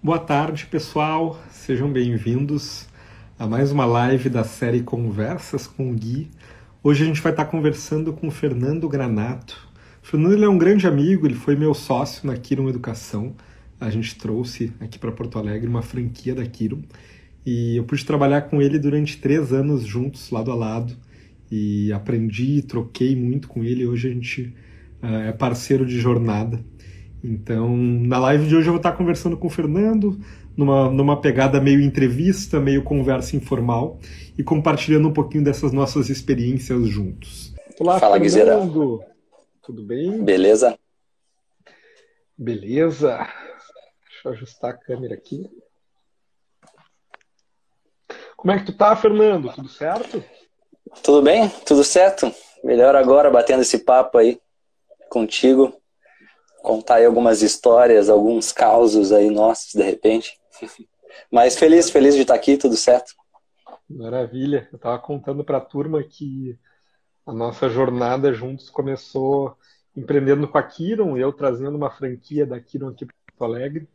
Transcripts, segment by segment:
Boa tarde, pessoal. Sejam bem-vindos a mais uma live da série Conversas com o Gui. Hoje a gente vai estar conversando com o Fernando Granato. O Fernando é um grande amigo, ele foi meu sócio na Kiron Educação. A gente trouxe aqui para Porto Alegre uma franquia da Kiron e eu pude trabalhar com ele durante três anos juntos, lado a lado, e aprendi, troquei muito com ele. Hoje a gente uh, é parceiro de jornada. Então, na live de hoje eu vou estar conversando com o Fernando, numa, numa pegada meio entrevista, meio conversa informal, e compartilhando um pouquinho dessas nossas experiências juntos. Olá, Fala, Guizera. Tudo bem? Beleza. Beleza. Deixa eu ajustar a câmera aqui. Como é que tu tá, Fernando? Tudo certo? Tudo bem, tudo certo. Melhor agora batendo esse papo aí contigo contar aí algumas histórias, alguns causos aí nossos, de repente. Mas feliz, feliz de estar aqui, tudo certo. Maravilha. Eu estava contando para a turma que a nossa jornada juntos começou empreendendo com a Kiron, eu trazendo uma franquia da Kiron aqui para Porto Alegre,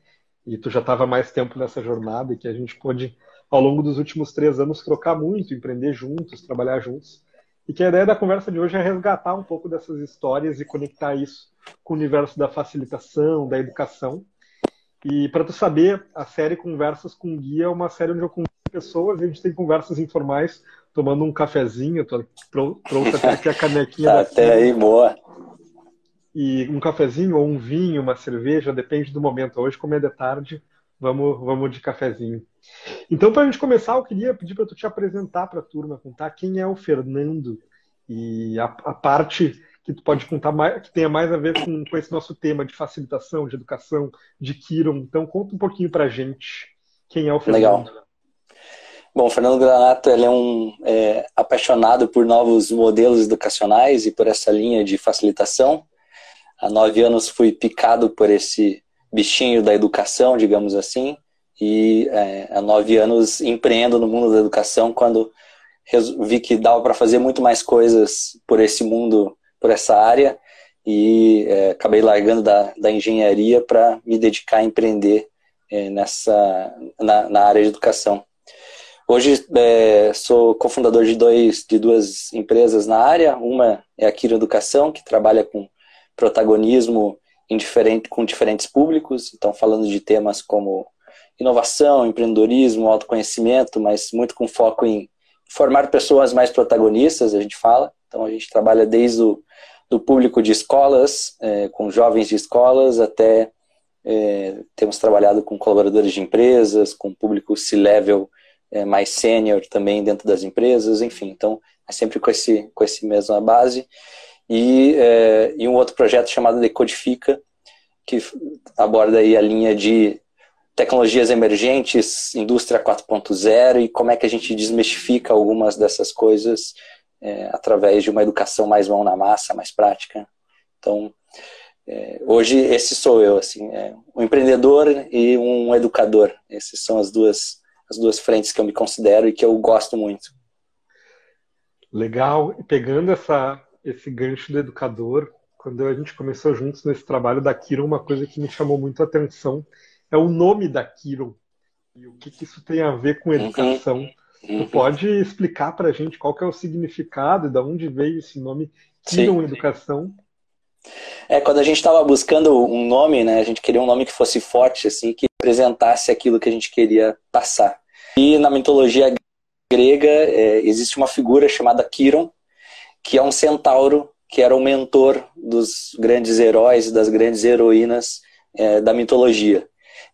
e tu já estava mais tempo nessa jornada e que a gente pôde, ao longo dos últimos três anos, trocar muito, empreender juntos, trabalhar juntos. E que a ideia da conversa de hoje é resgatar um pouco dessas histórias e conectar isso com o universo da facilitação, da educação. E para tu saber, a série Conversas com Guia é uma série onde eu convido pessoas e a gente tem conversas informais, tomando um cafezinho, tô trouxe até aqui a canequinha. tá até aí, boa. E um cafezinho ou um vinho, uma cerveja, depende do momento. Hoje, como é de tarde, vamos, vamos de cafezinho. Então, para a gente começar, eu queria pedir para tu te apresentar para a turma, contar quem é o Fernando e a, a parte que tu pode contar mais, que tenha mais a ver com, com esse nosso tema de facilitação, de educação, de Kiron. Então, conta um pouquinho para gente quem é o Fernando. Legal. Bom, o Fernando Granato ele é um é, apaixonado por novos modelos educacionais e por essa linha de facilitação. Há nove anos fui picado por esse bichinho da educação, digamos assim, e é, há nove anos empreendo no mundo da educação quando vi que dava para fazer muito mais coisas por esse mundo por essa área e é, acabei largando da, da engenharia para me dedicar a empreender é, nessa na, na, área de educação. Hoje é, sou cofundador de, dois, de duas empresas na área. Uma é a Kiro Educação, que trabalha com protagonismo diferente, com diferentes públicos, então falando de temas como inovação, empreendedorismo, autoconhecimento, mas muito com foco em formar pessoas mais protagonistas, a gente fala. Então a gente trabalha desde o do público de escolas, é, com jovens de escolas, até é, temos trabalhado com colaboradores de empresas, com público C-level é, mais sênior também dentro das empresas, enfim. Então, é sempre com esse, com esse mesma base. E, é, e um outro projeto chamado Decodifica, que aborda aí a linha de tecnologias emergentes, indústria 4.0 e como é que a gente desmistifica algumas dessas coisas é, através de uma educação mais mão na massa, mais prática. Então, é, hoje esse sou eu, assim, é, um empreendedor e um educador. Essas são as duas as duas frentes que eu me considero e que eu gosto muito. Legal. E pegando essa esse gancho do educador, quando a gente começou juntos nesse trabalho da Kiron, uma coisa que me chamou muito a atenção é o nome da Kiron e o que, que isso tem a ver com uhum. educação. Uhum. Tu uhum. pode explicar para a gente qual que é o significado e de onde veio esse nome Kiron Educação? É, quando a gente estava buscando um nome, né, a gente queria um nome que fosse forte, assim, que representasse aquilo que a gente queria passar. E na mitologia grega é, existe uma figura chamada Kiron, que é um centauro que era o mentor dos grandes heróis e das grandes heroínas é, da mitologia.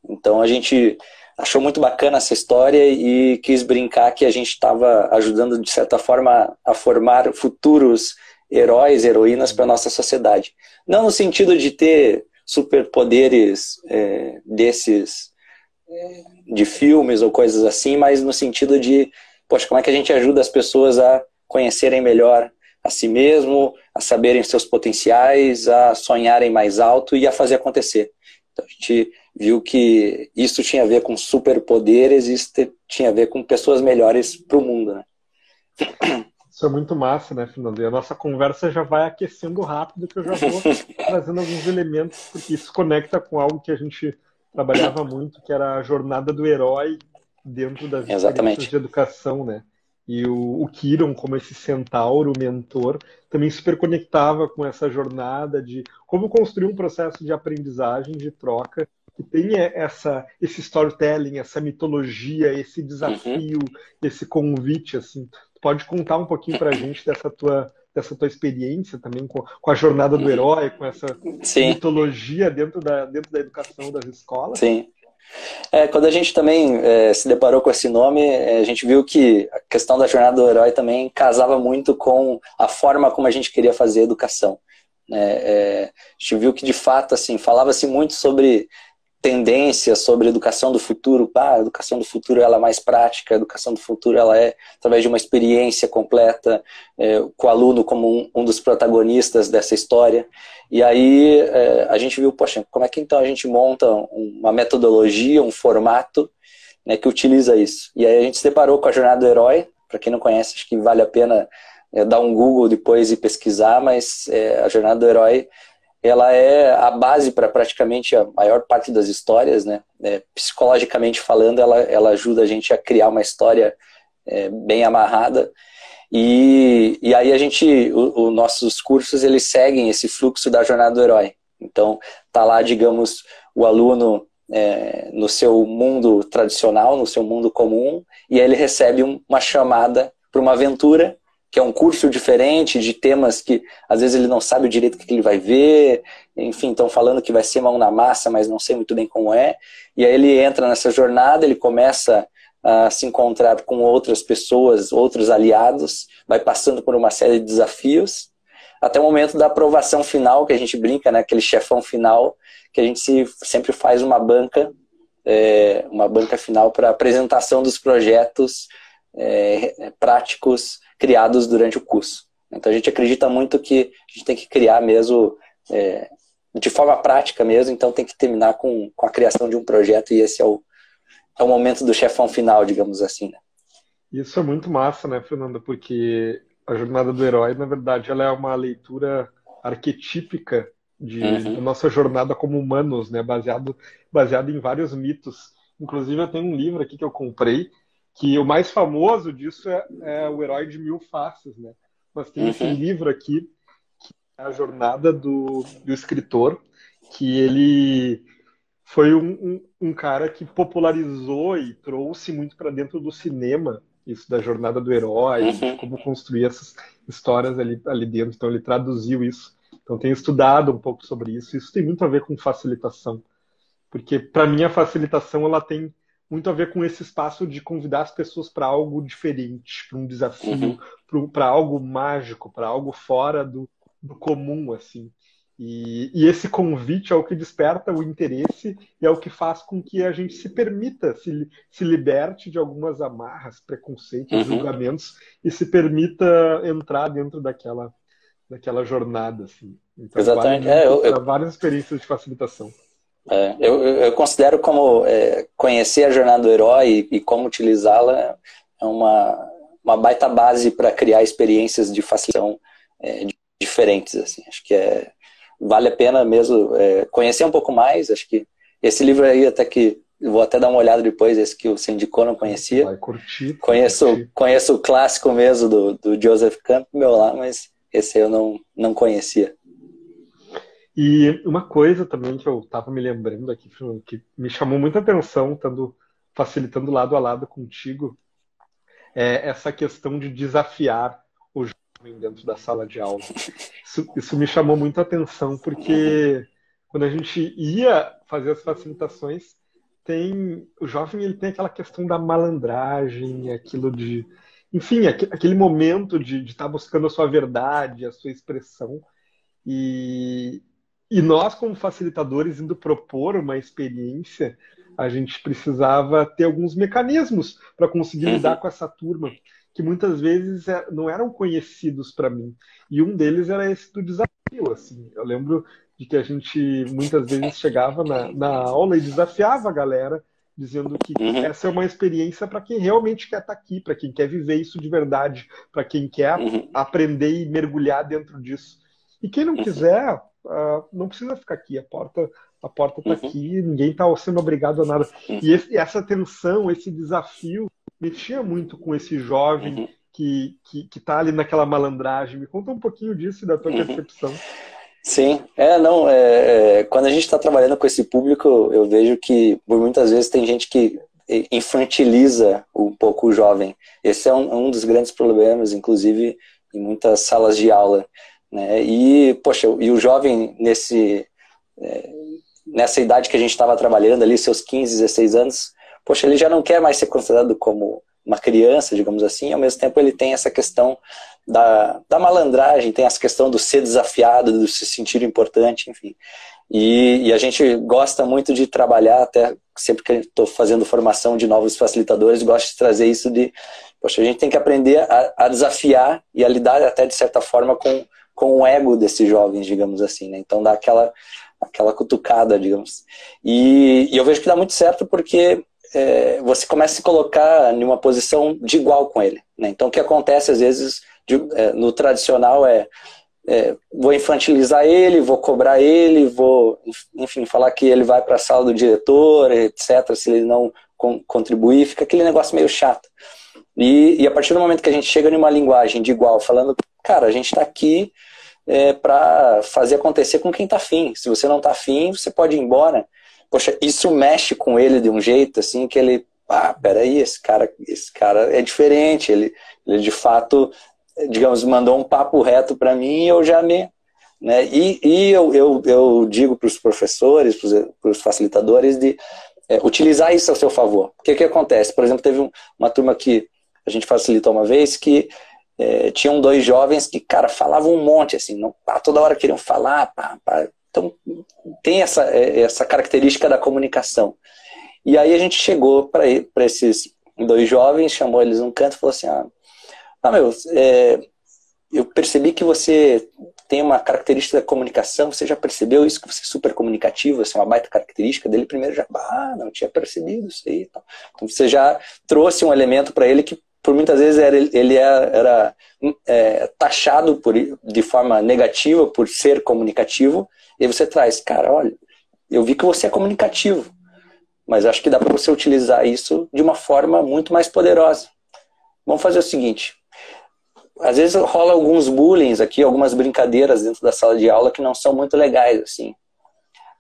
Então a gente achou muito bacana essa história e quis brincar que a gente estava ajudando, de certa forma, a formar futuros heróis, heroínas para a nossa sociedade. Não no sentido de ter superpoderes é, desses é, de filmes ou coisas assim, mas no sentido de, poxa, como é que a gente ajuda as pessoas a conhecerem melhor a si mesmo, a saberem seus potenciais, a sonharem mais alto e a fazer acontecer. Então a gente viu que isso tinha a ver com superpoderes, isso tinha a ver com pessoas melhores para o mundo, né? Isso é muito massa, né, Fernando? E a nossa conversa já vai aquecendo rápido, que eu já vou trazendo alguns elementos, porque isso conecta com algo que a gente trabalhava muito, que era a jornada do herói dentro das experiências de educação, né? E o, o Kiron, como esse centauro mentor, também super conectava com essa jornada de como construir um processo de aprendizagem, de troca, que tenha essa, esse storytelling, essa mitologia, esse desafio, uhum. esse convite, assim. Tu pode contar um pouquinho para a gente dessa tua, dessa tua experiência também com, com a jornada do uhum. herói, com essa Sim. mitologia dentro da, dentro da educação das escolas? Sim. É, quando a gente também é, se deparou com esse nome, é, a gente viu que a questão da jornada do herói também casava muito com a forma como a gente queria fazer a educação. É, a gente viu que de fato assim falava-se muito sobre tendências sobre educação do futuro. Ah, a educação do futuro ela é mais prática, a educação do futuro ela é através de uma experiência completa, é, com o aluno como um, um, dos protagonistas dessa história. E aí é, a gente viu, poxa, como é que então a gente monta uma metodologia, um formato né, que utiliza isso? E aí a gente se deparou com a Jornada do Herói, para quem não conhece, acho que vale a pena é, dar um Google depois e pesquisar, mas é, a Jornada do Herói ela é a base para praticamente a maior parte das histórias, né? É, psicologicamente falando, ela, ela ajuda a gente a criar uma história é, bem amarrada. E, e aí a gente, os nossos cursos, eles seguem esse fluxo da jornada do herói. Então, tá lá, digamos, o aluno é, no seu mundo tradicional, no seu mundo comum, e aí ele recebe um, uma chamada para uma aventura que é um curso diferente de temas que às vezes ele não sabe o direito que ele vai ver, enfim, estão falando que vai ser mão na massa, mas não sei muito bem como é. E aí ele entra nessa jornada, ele começa a se encontrar com outras pessoas, outros aliados, vai passando por uma série de desafios, até o momento da aprovação final, que a gente brinca, né, aquele chefão final, que a gente se, sempre faz uma banca, é, uma banca final para apresentação dos projetos é, práticos criados durante o curso. Então a gente acredita muito que a gente tem que criar mesmo é, de forma prática mesmo, então tem que terminar com, com a criação de um projeto e esse é o, é o momento do chefão final, digamos assim. Né? Isso é muito massa, né, Fernanda? Porque a jornada do herói, na verdade, ela é uma leitura arquetípica de, uhum. da nossa jornada como humanos, né, baseado, baseado em vários mitos. Inclusive, eu tenho um livro aqui que eu comprei, que o mais famoso disso é, é o Herói de Mil Faces, né? Mas tem uhum. esse livro aqui, que é a jornada do, do escritor, que ele foi um, um, um, cara que popularizou e trouxe muito para dentro do cinema isso da jornada do herói, uhum. como construir essas histórias ali, ali dentro. Então ele traduziu isso. Então tenho estudado um pouco sobre isso. Isso tem muito a ver com facilitação, porque para mim a facilitação ela tem muito a ver com esse espaço de convidar as pessoas para algo diferente, para um desafio, uhum. para algo mágico, para algo fora do, do comum, assim. E, e, esse convite é o que desperta o interesse e é o que faz com que a gente se permita, se, se liberte de algumas amarras, preconceitos, uhum. julgamentos e se permita entrar dentro daquela, daquela jornada. Assim. Então, Exatamente. Vale é, eu, eu... várias experiências de facilitação. É, eu, eu, considero como é, conhecer a jornada do herói e, e como utilizá-la é uma, uma baita base para criar experiências de facilitação é, diferentes. Assim. Acho que é, vale a pena mesmo é, conhecer um pouco mais. Acho que esse livro aí, até que vou até dar uma olhada depois, esse que você indicou, não conhecia. Vai curtir. Conheço, curtir. conheço o clássico mesmo do, do Joseph Campbell lá, mas esse eu não, não conhecia. E uma coisa também que eu estava me lembrando aqui, que me chamou muita atenção, estando facilitando lado a lado contigo, é essa questão de desafiar o jovem dentro da sala de aula. Isso, isso me chamou muita atenção, porque quando a gente ia fazer as facilitações, tem o jovem ele tem aquela questão da malandragem, aquilo de, enfim, aquele momento de estar tá buscando a sua verdade, a sua expressão. E, e nós, como facilitadores, indo propor uma experiência, a gente precisava ter alguns mecanismos para conseguir uhum. lidar com essa turma, que muitas vezes é, não eram conhecidos para mim. E um deles era esse do desafio. Assim. Eu lembro de que a gente muitas vezes chegava na, na aula e desafiava a galera, dizendo que uhum. essa é uma experiência para quem realmente quer estar tá aqui, para quem quer viver isso de verdade, para quem quer uhum. aprender e mergulhar dentro disso. E quem não quiser, uh, não precisa ficar aqui. A porta a porta está uhum. aqui, ninguém está sendo obrigado a nada. Uhum. E esse, essa tensão, esse desafio, mexia muito com esse jovem uhum. que está tá ali naquela malandragem. Me conta um pouquinho disso da tua uhum. percepção. Sim, é, não, é, é, quando a gente está trabalhando com esse público, eu vejo que por muitas vezes tem gente que infantiliza um pouco o jovem. Esse é um, um dos grandes problemas, inclusive em muitas salas de aula. Né? E, poxa, e o jovem nesse, é, nessa idade que a gente estava trabalhando ali, seus 15, 16 anos, poxa, ele já não quer mais ser considerado como uma criança, digamos assim, ao mesmo tempo ele tem essa questão da, da malandragem, tem essa questão do ser desafiado, do se sentir importante, enfim. E, e a gente gosta muito de trabalhar, até sempre que estou fazendo formação de novos facilitadores, gosto de trazer isso de, poxa, a gente tem que aprender a, a desafiar e a lidar até de certa forma com, com o ego desses jovens, digamos assim, né? Então dá aquela aquela cutucada, digamos. E, e, eu vejo que dá muito certo porque é, você começa a se colocar em uma posição de igual com ele. Né? Então o que acontece às vezes de, é, no tradicional é, é, vou infantilizar ele, vou cobrar ele, vou, enfim, falar que ele vai para a sala do diretor, etc. Se ele não contribuir, fica aquele negócio meio chato. E, e a partir do momento que a gente chega numa linguagem de igual, falando, cara, a gente está aqui é, para fazer acontecer com quem está afim. Se você não está afim, você pode ir embora. Poxa, isso mexe com ele de um jeito assim que ele, ah, peraí, esse cara, esse cara é diferente. Ele, ele de fato, digamos, mandou um papo reto para mim e eu já me né? E, e eu, eu, eu digo para os professores, para os facilitadores, de é, utilizar isso a seu favor. O que, que acontece? Por exemplo, teve um, uma turma que a gente facilitou uma vez que é, tinham dois jovens que, cara, falavam um monte, assim, não, pá, toda hora queriam falar, pá, pá. Então, tem essa, é, essa característica da comunicação. E aí a gente chegou para esses dois jovens, chamou eles num canto e falou assim, ah, ah meu, é, eu percebi que você tem uma característica da comunicação, você já percebeu isso, que você é super comunicativo, essa é uma baita característica dele, primeiro já, ah, não tinha percebido isso aí. Então você já trouxe um elemento para ele que por muitas vezes era, ele era, era é, taxado por, de forma negativa por ser comunicativo, e você traz, cara, olha, eu vi que você é comunicativo, mas acho que dá para você utilizar isso de uma forma muito mais poderosa. Vamos fazer o seguinte, às vezes rola alguns bullying aqui, algumas brincadeiras dentro da sala de aula que não são muito legais, assim.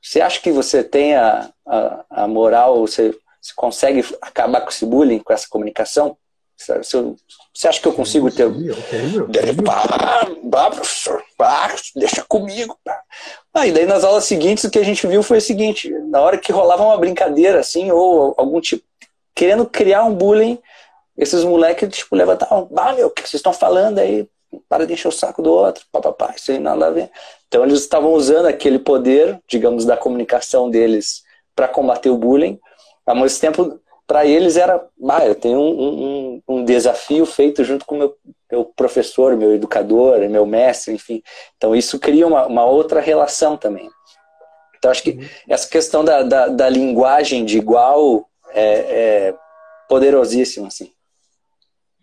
Você acha que você tem a, a, a moral, você, você consegue acabar com esse bullying, com essa comunicação? Você acha que eu consigo ter. Bah, professor, bah, deixa comigo. Ah, e daí nas aulas seguintes o que a gente viu foi o seguinte: na hora que rolava uma brincadeira assim, ou algum tipo, querendo criar um bullying, esses moleques tipo, levantavam, bah, meu, o que vocês estão falando aí? Para de encher o saco do outro, papapá, isso aí nada a ver. Então eles estavam usando aquele poder, digamos, da comunicação deles para combater o bullying, ao mesmo tempo para eles era, ah, eu tenho um, um, um, desafio feito junto com meu, meu professor, meu educador, meu mestre, enfim. Então isso cria uma, uma outra relação também. Então acho que uhum. essa questão da, da, da linguagem de igual é, é poderosíssima, assim.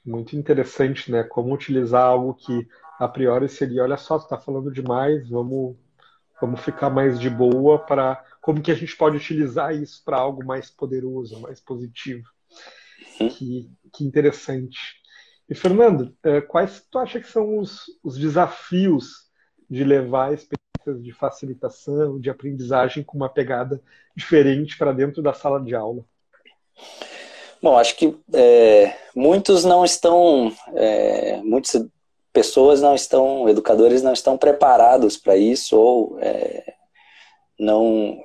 Muito interessante, né? Como utilizar algo que a priori seria, olha só, você está falando demais, vamos, vamos ficar mais de boa para como que a gente pode utilizar isso para algo mais poderoso, mais positivo. Que, que interessante. E Fernando, é, quais tu acha que são os, os desafios de levar experiências de facilitação, de aprendizagem com uma pegada diferente para dentro da sala de aula? Bom, acho que é, muitos não estão, é, muitas pessoas não estão, educadores não estão preparados para isso ou é, não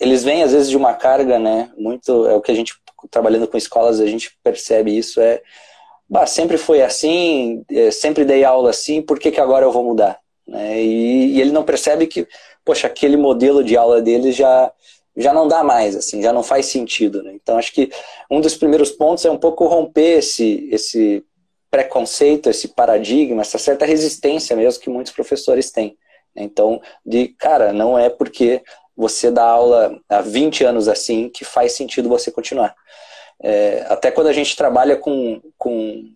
eles vêm às vezes de uma carga, né? Muito é o que a gente trabalhando com escolas a gente percebe isso é, bah, sempre foi assim, é, sempre dei aula assim, por que, que agora eu vou mudar? Né? E, e, ele não percebe que, poxa, aquele modelo de aula dele já já não dá mais, assim, já não faz sentido. Né? Então acho que um dos primeiros pontos é um pouco romper esse esse preconceito, esse paradigma, essa certa resistência mesmo que muitos professores têm. Então, de cara, não é porque você dá aula há 20 anos assim que faz sentido você continuar. É, até quando a gente trabalha com, com,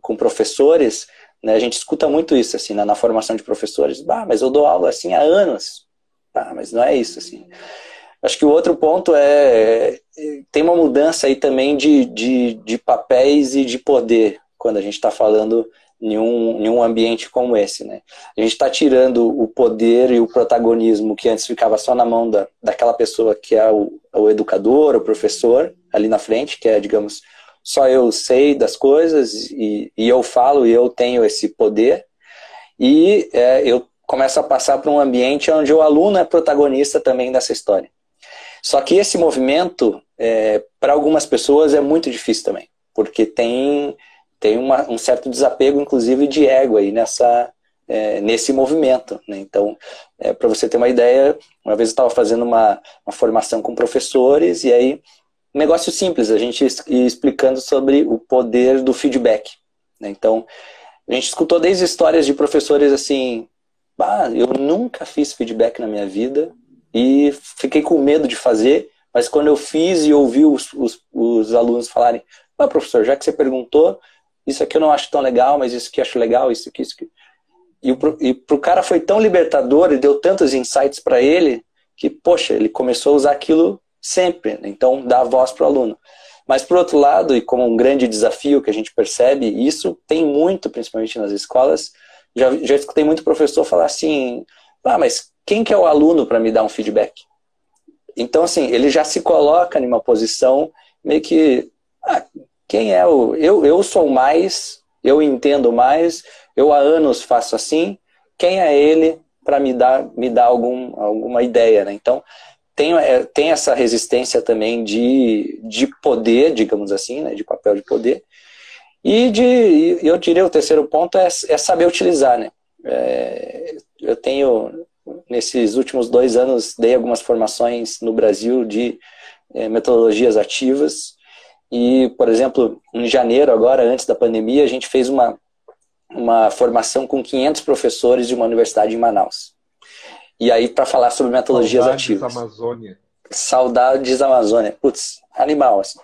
com professores, né, a gente escuta muito isso assim, na, na formação de professores. Bah, mas eu dou aula assim há anos. Ah, mas não é isso, assim. Acho que o outro ponto é, tem uma mudança aí também de, de, de papéis e de poder quando a gente está falando em um, em um ambiente como esse, né? A gente está tirando o poder e o protagonismo que antes ficava só na mão da, daquela pessoa que é o, o educador, o professor, ali na frente, que é, digamos, só eu sei das coisas e, e eu falo e eu tenho esse poder, e é, eu começo a passar para um ambiente onde o aluno é protagonista também dessa história. Só que esse movimento, é, para algumas pessoas, é muito difícil também, porque tem, tem uma, um certo desapego, inclusive, de ego aí nessa, é, nesse movimento. Né? Então, é, para você ter uma ideia, uma vez eu estava fazendo uma, uma formação com professores e aí um negócio simples, a gente explicando sobre o poder do feedback. Né? Então, a gente escutou desde histórias de professores assim, ah, eu nunca fiz feedback na minha vida e fiquei com medo de fazer, mas quando eu fiz e ouvi os, os, os alunos falarem, ah, professor, já que você perguntou, isso aqui eu não acho tão legal, mas isso aqui acho legal, isso aqui, isso aqui. E para o cara foi tão libertador e deu tantos insights para ele que, poxa, ele começou a usar aquilo sempre. Né? Então, dá voz para o aluno. Mas, por outro lado, e como um grande desafio que a gente percebe, isso tem muito, principalmente nas escolas, já, já escutei muito professor falar assim, ah, mas quem que é o aluno para me dar um feedback? Então, assim, ele já se coloca em uma posição meio que, quem é o... Eu, eu sou mais, eu entendo mais, eu há anos faço assim, quem é ele para me dar, me dar algum, alguma ideia, né? Então, tem, é, tem essa resistência também de, de poder, digamos assim, né, de papel de poder. E de, eu diria o terceiro ponto é, é saber utilizar. Né? É, eu tenho, nesses últimos dois anos, dei algumas formações no Brasil de é, metodologias ativas. E, por exemplo, em janeiro, agora, antes da pandemia, a gente fez uma, uma formação com 500 professores de uma universidade em Manaus. E aí, para falar sobre metodologias Saudades ativas. Amazônia. Saudades Amazônia. Putz, animal, assim.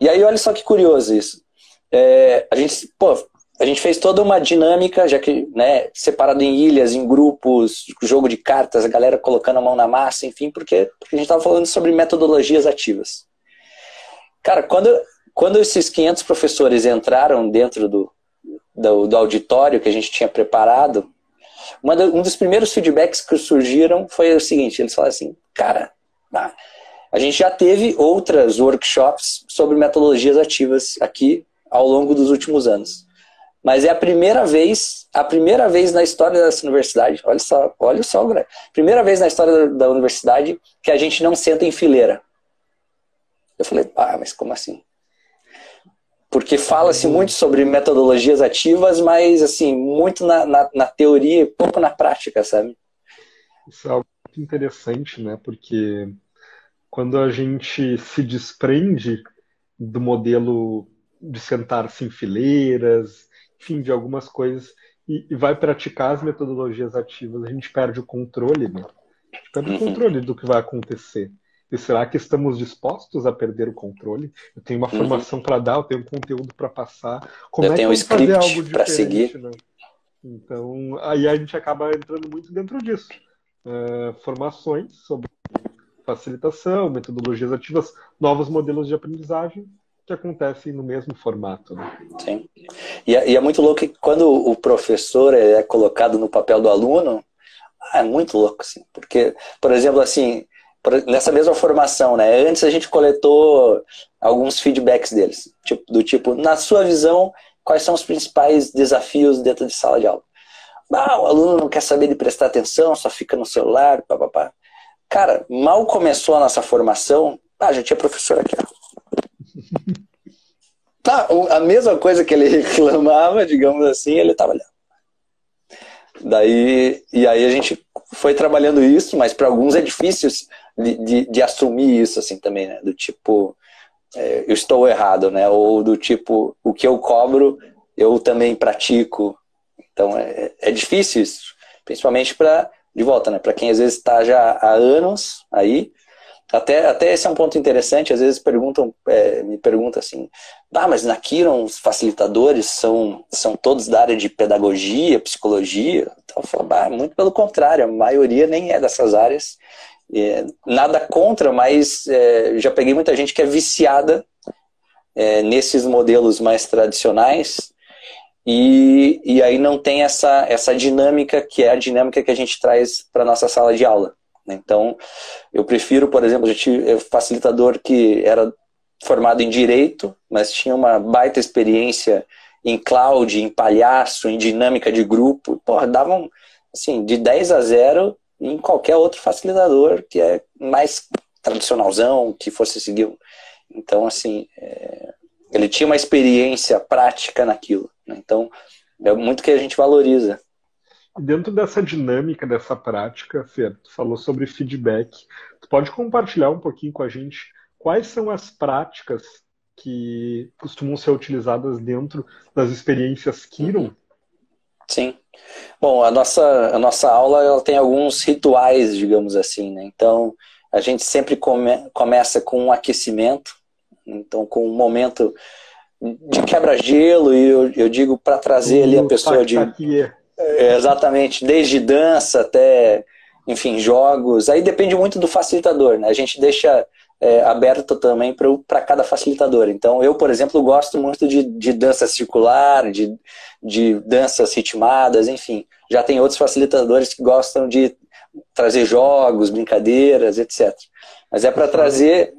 E aí, olha só que curioso isso. É, a gente, pô, a gente fez toda uma dinâmica, já que, né, separado em ilhas, em grupos, jogo de cartas, a galera colocando a mão na massa, enfim, porque, porque a gente estava falando sobre metodologias ativas. Cara, quando, quando esses 500 professores entraram dentro do, do, do auditório que a gente tinha preparado, um dos primeiros feedbacks que surgiram foi o seguinte: eles falaram assim, cara, ah, a gente já teve outras workshops sobre metodologias ativas aqui ao longo dos últimos anos. Mas é a primeira vez, a primeira vez na história dessa universidade, olha só, olha só, primeira vez na história da universidade que a gente não senta em fileira. Eu falei, ah, mas como assim? porque fala-se muito sobre metodologias ativas, mas assim, muito na, na, na, teoria e pouco na prática, sabe? Isso é algo muito interessante, né? Porque quando a gente se desprende do modelo de sentar-se em fileiras, enfim, de algumas coisas, e, e, vai praticar as metodologias ativas, a gente perde o controle, né? A gente perde uhum. o controle do que vai acontecer. E será que estamos dispostos a perder o controle? Eu tenho uma uhum. formação para dar, eu tenho um conteúdo para passar. Como eu é tenho que um script fazer algo para seguir? Né? Então, aí a gente acaba entrando muito dentro disso. Uh, formações sobre facilitação, metodologias ativas, novos modelos de aprendizagem que acontecem no mesmo formato. Né? Sim. E é, e é, muito louco que quando o professor é colocado no papel do aluno, é muito louco, assim. Porque, por exemplo, assim, nessa mesma formação, né? Antes a gente coletou alguns feedbacks deles, tipo, do tipo, na sua visão, quais são os principais desafios dentro de sala de aula? Ah, o aluno não quer saber de prestar atenção, só fica no celular, papapá. Cara, mal começou a nossa formação, ah, já tinha professor aqui. Tá, a mesma coisa que ele reclamava, digamos assim, ele estava olhando. Daí, e aí a gente foi trabalhando isso, mas para alguns é difícil de, de, assumir isso assim também, né? Do tipo, é, eu estou errado, né? Ou do tipo, o que eu cobro, eu também pratico. Então é, é difícil isso, principalmente para de volta, né? Para quem às vezes está já há anos aí, até, até esse é um ponto interessante, às vezes perguntam, é, me perguntam assim, ah, mas na Kiron os facilitadores são, são todos da área de pedagogia, psicologia? Então eu falo, ah, muito pelo contrário, a maioria nem é dessas áreas. É, nada contra, mas é, já peguei muita gente que é viciada é, nesses modelos mais tradicionais e, e aí não tem essa, essa dinâmica que é a dinâmica que a gente traz para nossa sala de aula. Então, eu prefiro, por exemplo, eu tive facilitador que era formado em direito, mas tinha uma baita experiência em cloud, em palhaço, em dinâmica de grupo. Porra, davam assim, de 10 a 0 em qualquer outro facilitador que é mais tradicionalzão, que fosse seguir. Então, assim, é... ele tinha uma experiência prática naquilo. Né? Então, é muito que a gente valoriza. Dentro dessa dinâmica, dessa prática, Fer, tu falou sobre feedback. Tu pode compartilhar um pouquinho com a gente quais são as práticas que costumam ser utilizadas dentro das experiências Kiron? Sim. Bom, a nossa, a nossa aula ela tem alguns rituais, digamos assim, né? Então, a gente sempre come, começa com um aquecimento, então com um momento de quebra-gelo, e eu, eu digo para trazer ali a pessoa de. É, exatamente, desde dança até, enfim, jogos. Aí depende muito do facilitador, né? A gente deixa é, aberto também para cada facilitador. Então, eu, por exemplo, gosto muito de, de dança circular, de, de danças ritmadas, enfim. Já tem outros facilitadores que gostam de trazer jogos, brincadeiras, etc. Mas é para trazer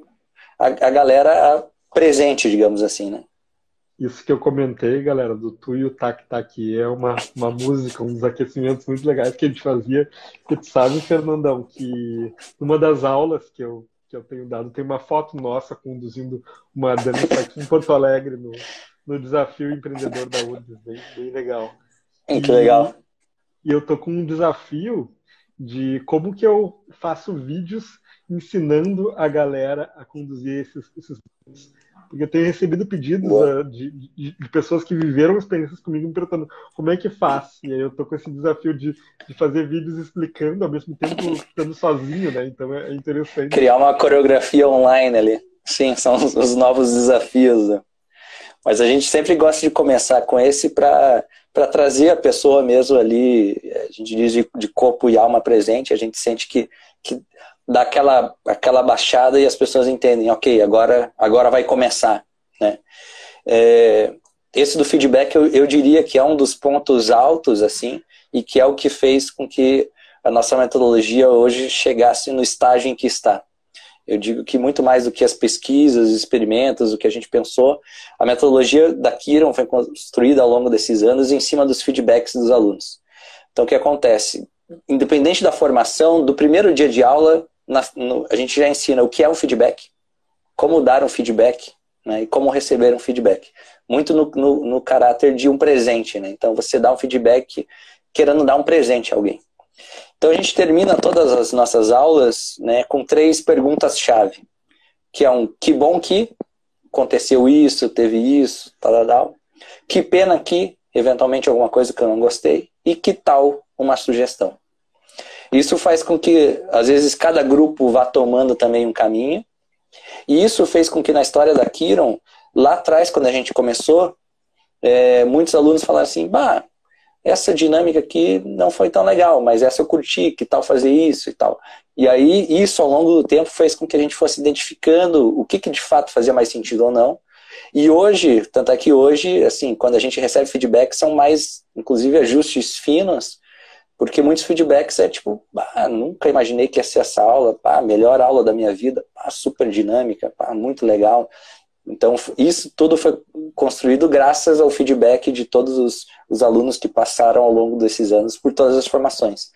a, a galera presente, digamos assim, né? Isso que eu comentei, galera, do Tu e o Tac Tac, é uma, uma música, um dos aquecimentos muito legais que a gente fazia. Que tu sabe, Fernandão, que numa das aulas que eu, que eu tenho dado, tem uma foto nossa conduzindo uma dança aqui em Porto Alegre, no, no Desafio Empreendedor da URGS. Bem, bem legal. Que e, legal. E eu tô com um desafio de como que eu faço vídeos ensinando a galera a conduzir esses, esses porque eu tenho recebido pedidos uh, de, de, de, pessoas que viveram experiências comigo me perguntando como é que faz. E aí eu tô com esse desafio de, de fazer vídeos explicando, ao mesmo tempo estando sozinho, né? Então é, é interessante. Criar uma coreografia online ali. Sim, são os, os novos desafios. Né? Mas a gente sempre gosta de começar com esse para para trazer a pessoa mesmo ali, a gente diz de, de, corpo e alma presente, a gente sente que, que dá aquela, aquela baixada e as pessoas entendem, ok, agora, agora vai começar. Né? É, esse do feedback eu, eu diria que é um dos pontos altos, assim, e que é o que fez com que a nossa metodologia hoje chegasse no estágio em que está. Eu digo que muito mais do que as pesquisas, os experimentos, o que a gente pensou, a metodologia da Kiron foi construída ao longo desses anos em cima dos feedbacks dos alunos. Então, o que acontece? Independente da formação, do primeiro dia de aula, na, no, a gente já ensina o que é um feedback, como dar um feedback né, e como receber um feedback. Muito no, no, no caráter de um presente. Né? Então você dá um feedback querendo dar um presente a alguém. Então a gente termina todas as nossas aulas né, com três perguntas-chave. Que é um que bom que aconteceu isso, teve isso, tal, tal. Que pena que, eventualmente, alguma coisa que eu não gostei. E que tal uma sugestão? Isso faz com que, às vezes, cada grupo vá tomando também um caminho. E isso fez com que na história da Kiron, lá atrás, quando a gente começou, é, muitos alunos falaram assim, bah, essa dinâmica aqui não foi tão legal, mas essa eu curti, que tal fazer isso e tal. E aí, isso ao longo do tempo fez com que a gente fosse identificando o que, que de fato fazia mais sentido ou não. E hoje, tanto é que hoje, assim, quando a gente recebe feedback, são mais, inclusive, ajustes finos porque muitos feedbacks é tipo, ah, nunca imaginei que ia ser essa aula, ah, melhor aula da minha vida, ah, super dinâmica, ah, muito legal. Então, isso tudo foi construído graças ao feedback de todos os, os alunos que passaram ao longo desses anos por todas as formações.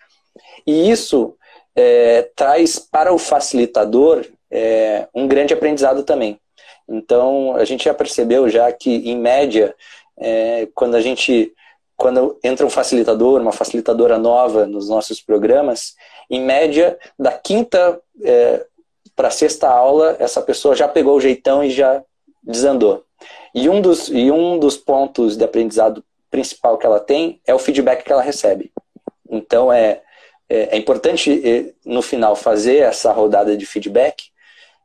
E isso é, traz para o facilitador é, um grande aprendizado também. Então, a gente já percebeu já que, em média, é, quando a gente quando entra um facilitador, uma facilitadora nova nos nossos programas, em média, da quinta é, para a sexta aula, essa pessoa já pegou o jeitão e já desandou. E um dos, e um dos pontos de aprendizado principal que ela tem é o feedback que ela recebe. Então, é, é, é importante, é, no final, fazer essa rodada de feedback,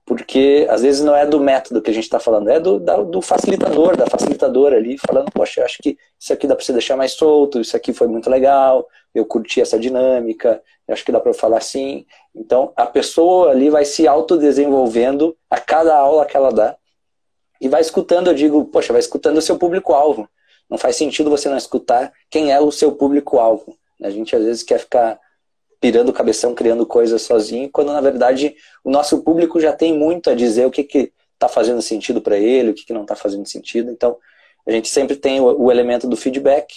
porque às vezes não é do método que a gente está falando, é do, da, do facilitador, da facilitadora ali, falando, poxa, eu acho que isso aqui dá para você deixar mais solto, isso aqui foi muito legal, eu curti essa dinâmica, eu acho que dá para falar assim. Então, a pessoa ali vai se autodesenvolvendo a cada aula que ela dá, e vai escutando, eu digo, poxa, vai escutando o seu público-alvo. Não faz sentido você não escutar quem é o seu público-alvo. A gente às vezes quer ficar pirando o cabeção, criando coisas sozinho, quando na verdade o nosso público já tem muito a dizer o que que está fazendo sentido para ele, o que, que não está fazendo sentido. Então, a gente sempre tem o, o, elemento do feedback.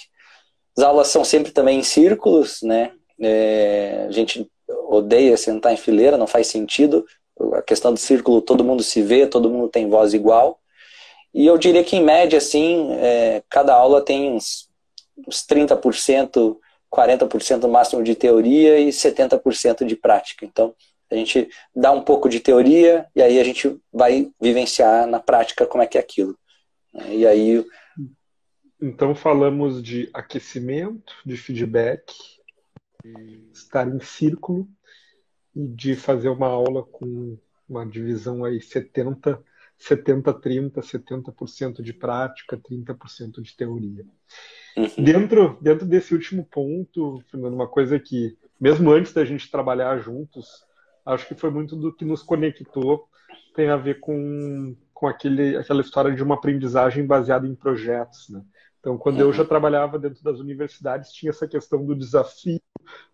As aulas são sempre também em círculos, né? É, a gente odeia sentar em fileira, não faz sentido. A questão do círculo, todo mundo se vê, todo mundo tem voz igual. E eu diria que, em média, assim, é, cada aula tem uns, uns 30% 40% no máximo de teoria e 70% de prática. Então, a gente dá um pouco de teoria e aí a gente vai vivenciar na prática como é que é aquilo. E aí. Então, falamos de aquecimento, de feedback, de estar em círculo e de fazer uma aula com uma divisão aí 70 70 30, 70% de prática, 30% de teoria. Uhum. Dentro, dentro desse último ponto, Fernando, uma coisa que, mesmo antes da gente trabalhar juntos, acho que foi muito do que nos conectou, tem a ver com, com aquele, aquela história de uma aprendizagem baseada em projetos, né? Então, quando eu já uhum. trabalhava dentro das universidades, tinha essa questão do desafio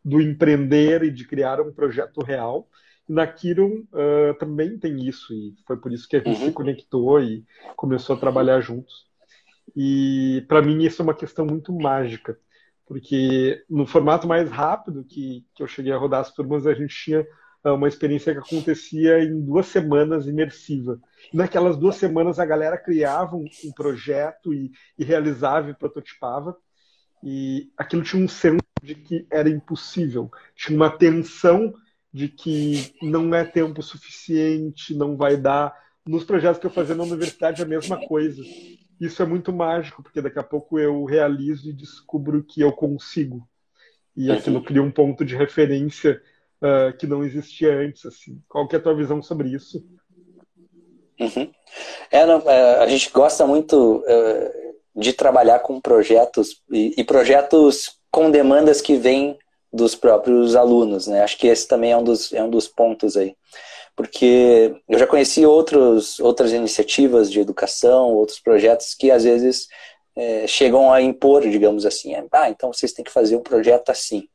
do empreender e de criar um projeto real. E na Kiron uh, também tem isso, e foi por isso que a gente uhum. se conectou e começou a trabalhar juntos. E para mim isso é uma questão muito mágica, porque no formato mais rápido que, que eu cheguei a rodar as turmas, a gente tinha ah, uma experiência que acontecia em duas semanas imersiva. E naquelas duas semanas a galera criava um, um projeto e, e, realizava e prototipava. E aquilo tinha um senso de que era impossível, tinha uma tensão de que não é tempo suficiente, não vai dar. Nos projetos que eu fazia na universidade, a mesma coisa isso é muito mágico, porque daqui a pouco eu realizo e descubro que eu consigo. E uhum. aquilo cria um ponto de referência uh, que não existia antes. Assim. Qual que é a tua visão sobre isso? Uhum. É, não, é, a gente gosta muito uh, de trabalhar com projetos e, e, projetos com demandas que vêm dos próprios alunos. Né? Acho que esse também é um dos, é um dos pontos aí porque eu já conheci outros, outras iniciativas de educação, outros projetos que às vezes é, chegam a impor, digamos assim, ah, então vocês têm que fazer um projeto assim.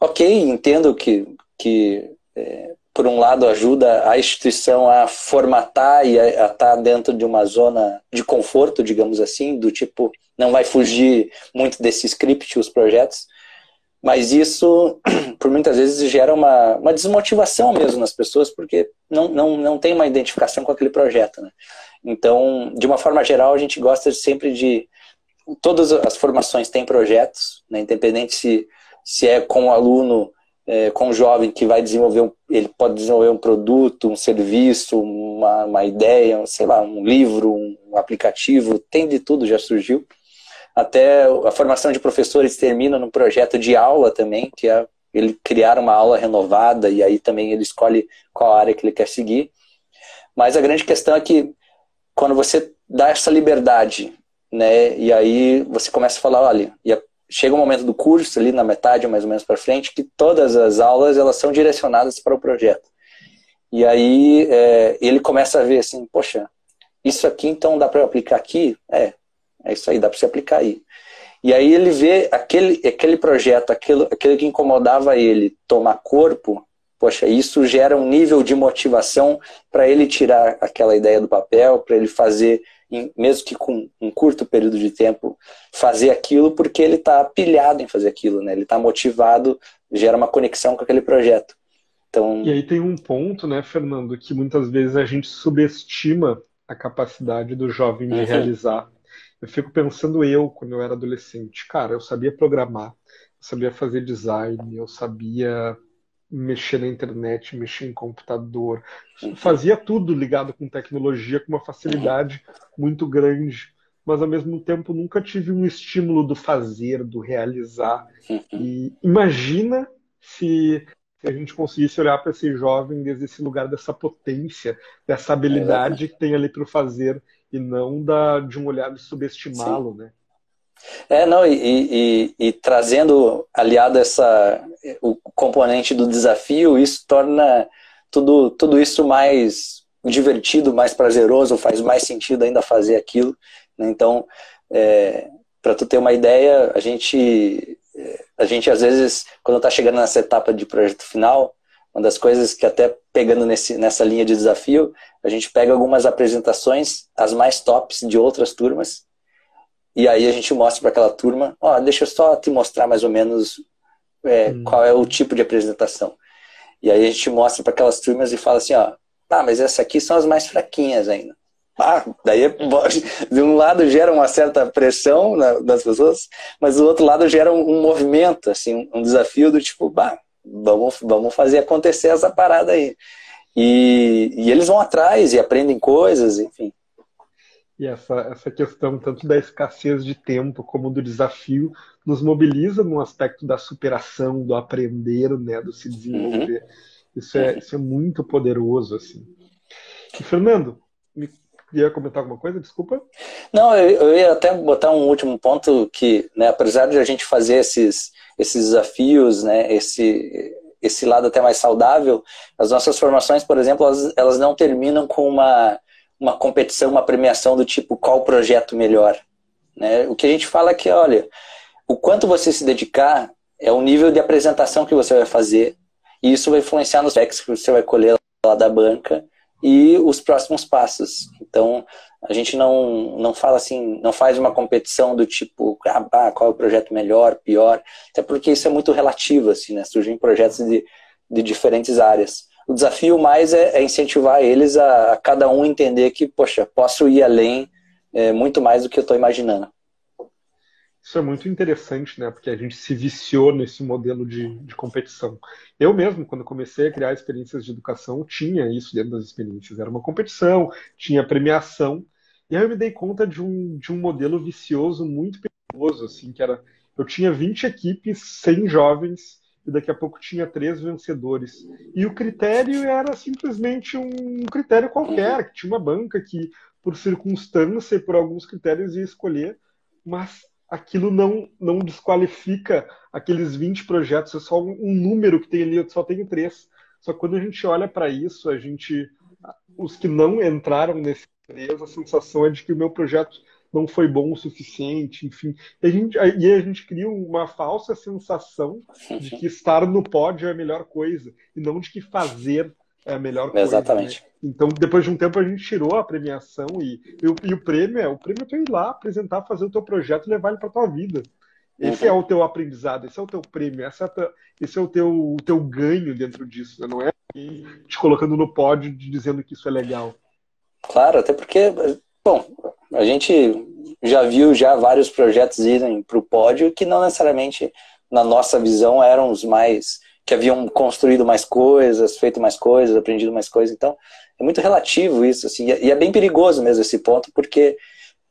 Ok, entendo que, que é, por um lado ajuda a instituição a formatar e a, a estar tá dentro de uma zona de conforto, digamos assim, do tipo, não vai fugir muito desse script os projetos, mas isso, por muitas vezes, gera uma, uma desmotivação mesmo nas pessoas, porque não, não, não tem uma identificação com aquele projeto. Né? Então, de uma forma geral, a gente gosta sempre de. Todas as formações têm projetos, né? independente se, se é com o aluno, é, com o jovem que vai desenvolver, um, ele pode desenvolver um produto, um serviço, uma, uma ideia, sei lá, um livro, um aplicativo, tem de tudo, já surgiu até a formação de professores termina no projeto de aula também, que é ele criar uma aula renovada e aí também ele escolhe qual área que ele quer seguir. Mas a grande questão é que quando você dá essa liberdade, né, e aí você começa a falar, olha, chega um momento do curso ali na metade, mais ou menos para frente, que todas as aulas elas são direcionadas para o projeto. E aí é, ele começa a ver assim, poxa, isso aqui então dá para aplicar aqui? É, é isso aí, dá para se aplicar aí. E aí ele vê aquele, aquele projeto, aquele, aquele que incomodava ele tomar corpo, poxa, isso gera um nível de motivação para ele tirar aquela ideia do papel, para ele fazer, mesmo que com um curto período de tempo, fazer aquilo, porque ele está pilhado em fazer aquilo, né? Ele está motivado, gera uma conexão com aquele projeto. Então... E aí tem um ponto, né, Fernando, que muitas vezes a gente subestima a capacidade do jovem de uhum. realizar eu fico pensando eu, quando eu era adolescente, cara, eu sabia programar, eu sabia fazer design, eu sabia mexer na internet, mexer em computador, fazia tudo ligado com tecnologia com uma facilidade muito grande, mas ao mesmo tempo nunca tive um estímulo do fazer, do realizar. E imagina se se a gente conseguisse olhar para esse jovem desde esse lugar dessa potência, dessa habilidade é que tem ali para fazer, e não da, de um olhar de subestimá-lo, né? É, não, e, e, e, trazendo aliado essa o componente do desafio, isso torna tudo, tudo isso mais divertido, mais prazeroso, faz mais sentido ainda fazer aquilo. Né? Então, é, para tu ter uma ideia, a gente a gente às vezes, quando está chegando nessa etapa de projeto final, uma das coisas que até pegando nesse, nessa linha de desafio, a gente pega algumas apresentações, as mais tops de outras turmas, e aí a gente mostra para aquela turma, ó, oh, deixa eu só te mostrar mais ou menos é, hum. qual é o tipo de apresentação. E aí a gente mostra para aquelas turmas e fala assim, ó, tá, mas essas aqui são as mais fraquinhas ainda. Ah, daí de um lado gera uma certa pressão nas pessoas, mas do outro lado gera um, um movimento, assim, um desafio do tipo, bah, vamos, vamos fazer acontecer essa parada aí. E, e eles vão atrás e aprendem coisas, enfim. E essa, essa questão tanto da escassez de tempo como do desafio nos mobiliza no aspecto da superação, do aprender, né, do se desenvolver. Uhum. Isso, é, isso é muito poderoso, assim. E, Fernando, ia comentar alguma coisa? Desculpa. Não, eu, eu, ia até botar um último ponto que, né, apesar de a gente fazer esses, esses desafios, né, esse, esse lado até mais saudável, as nossas formações, por exemplo, elas, elas não terminam com uma, uma competição, uma premiação do tipo qual projeto melhor. Né? O que a gente fala é que, olha, o quanto você se dedicar é o nível de apresentação que você vai fazer, e isso vai influenciar nos specs que você vai colher lá da banca, e os próximos passos. Então, a gente não, não fala assim, não faz uma competição do tipo, ah, qual é o projeto melhor, pior, até porque isso é muito relativo, assim, né? Surgem projetos de, de diferentes áreas. O desafio mais é, é incentivar eles a, a, cada um entender que, poxa, posso ir além é, muito mais do que eu estou imaginando. Isso é muito interessante, né? Porque a gente se viciou nesse modelo de, de competição. Eu mesmo, quando comecei a criar experiências de educação, tinha isso dentro das experiências. Era uma competição, tinha premiação. E aí eu me dei conta de um, de um modelo vicioso muito perigoso, assim, que era... Eu tinha 20 equipes, 100 jovens, e daqui a pouco tinha três vencedores. E o critério era simplesmente um critério qualquer, que tinha uma banca que, por circunstância e por alguns critérios, ia escolher, mas aquilo não, não desqualifica aqueles 20 projetos, é só um número que tem ali, eu só tenho três. Só que quando a gente olha para isso, a gente, os que não entraram nesse três, a sensação é de que o meu projeto não foi bom o suficiente, enfim. E a gente, e a gente cria uma falsa sensação de que estar no pódio é a melhor coisa, e não de que fazer é a melhor coisa. Exatamente. Né? Então, depois de um tempo, a gente tirou a premiação e, e, e o prêmio é o prêmio é tu ir lá, apresentar, fazer o teu projeto e levar ele para tua vida. Esse uhum. é o teu aprendizado, esse é o teu prêmio, essa é tua, esse é o teu, o teu ganho dentro disso, né? não é te colocando no pódio dizendo que isso é legal. Claro, até porque, bom, a gente já viu já vários projetos irem para o pódio que não necessariamente, na nossa visão, eram os mais que haviam construído mais coisas, feito mais coisas, aprendido mais coisas. Então, é muito relativo isso, assim, e é bem perigoso mesmo esse ponto, porque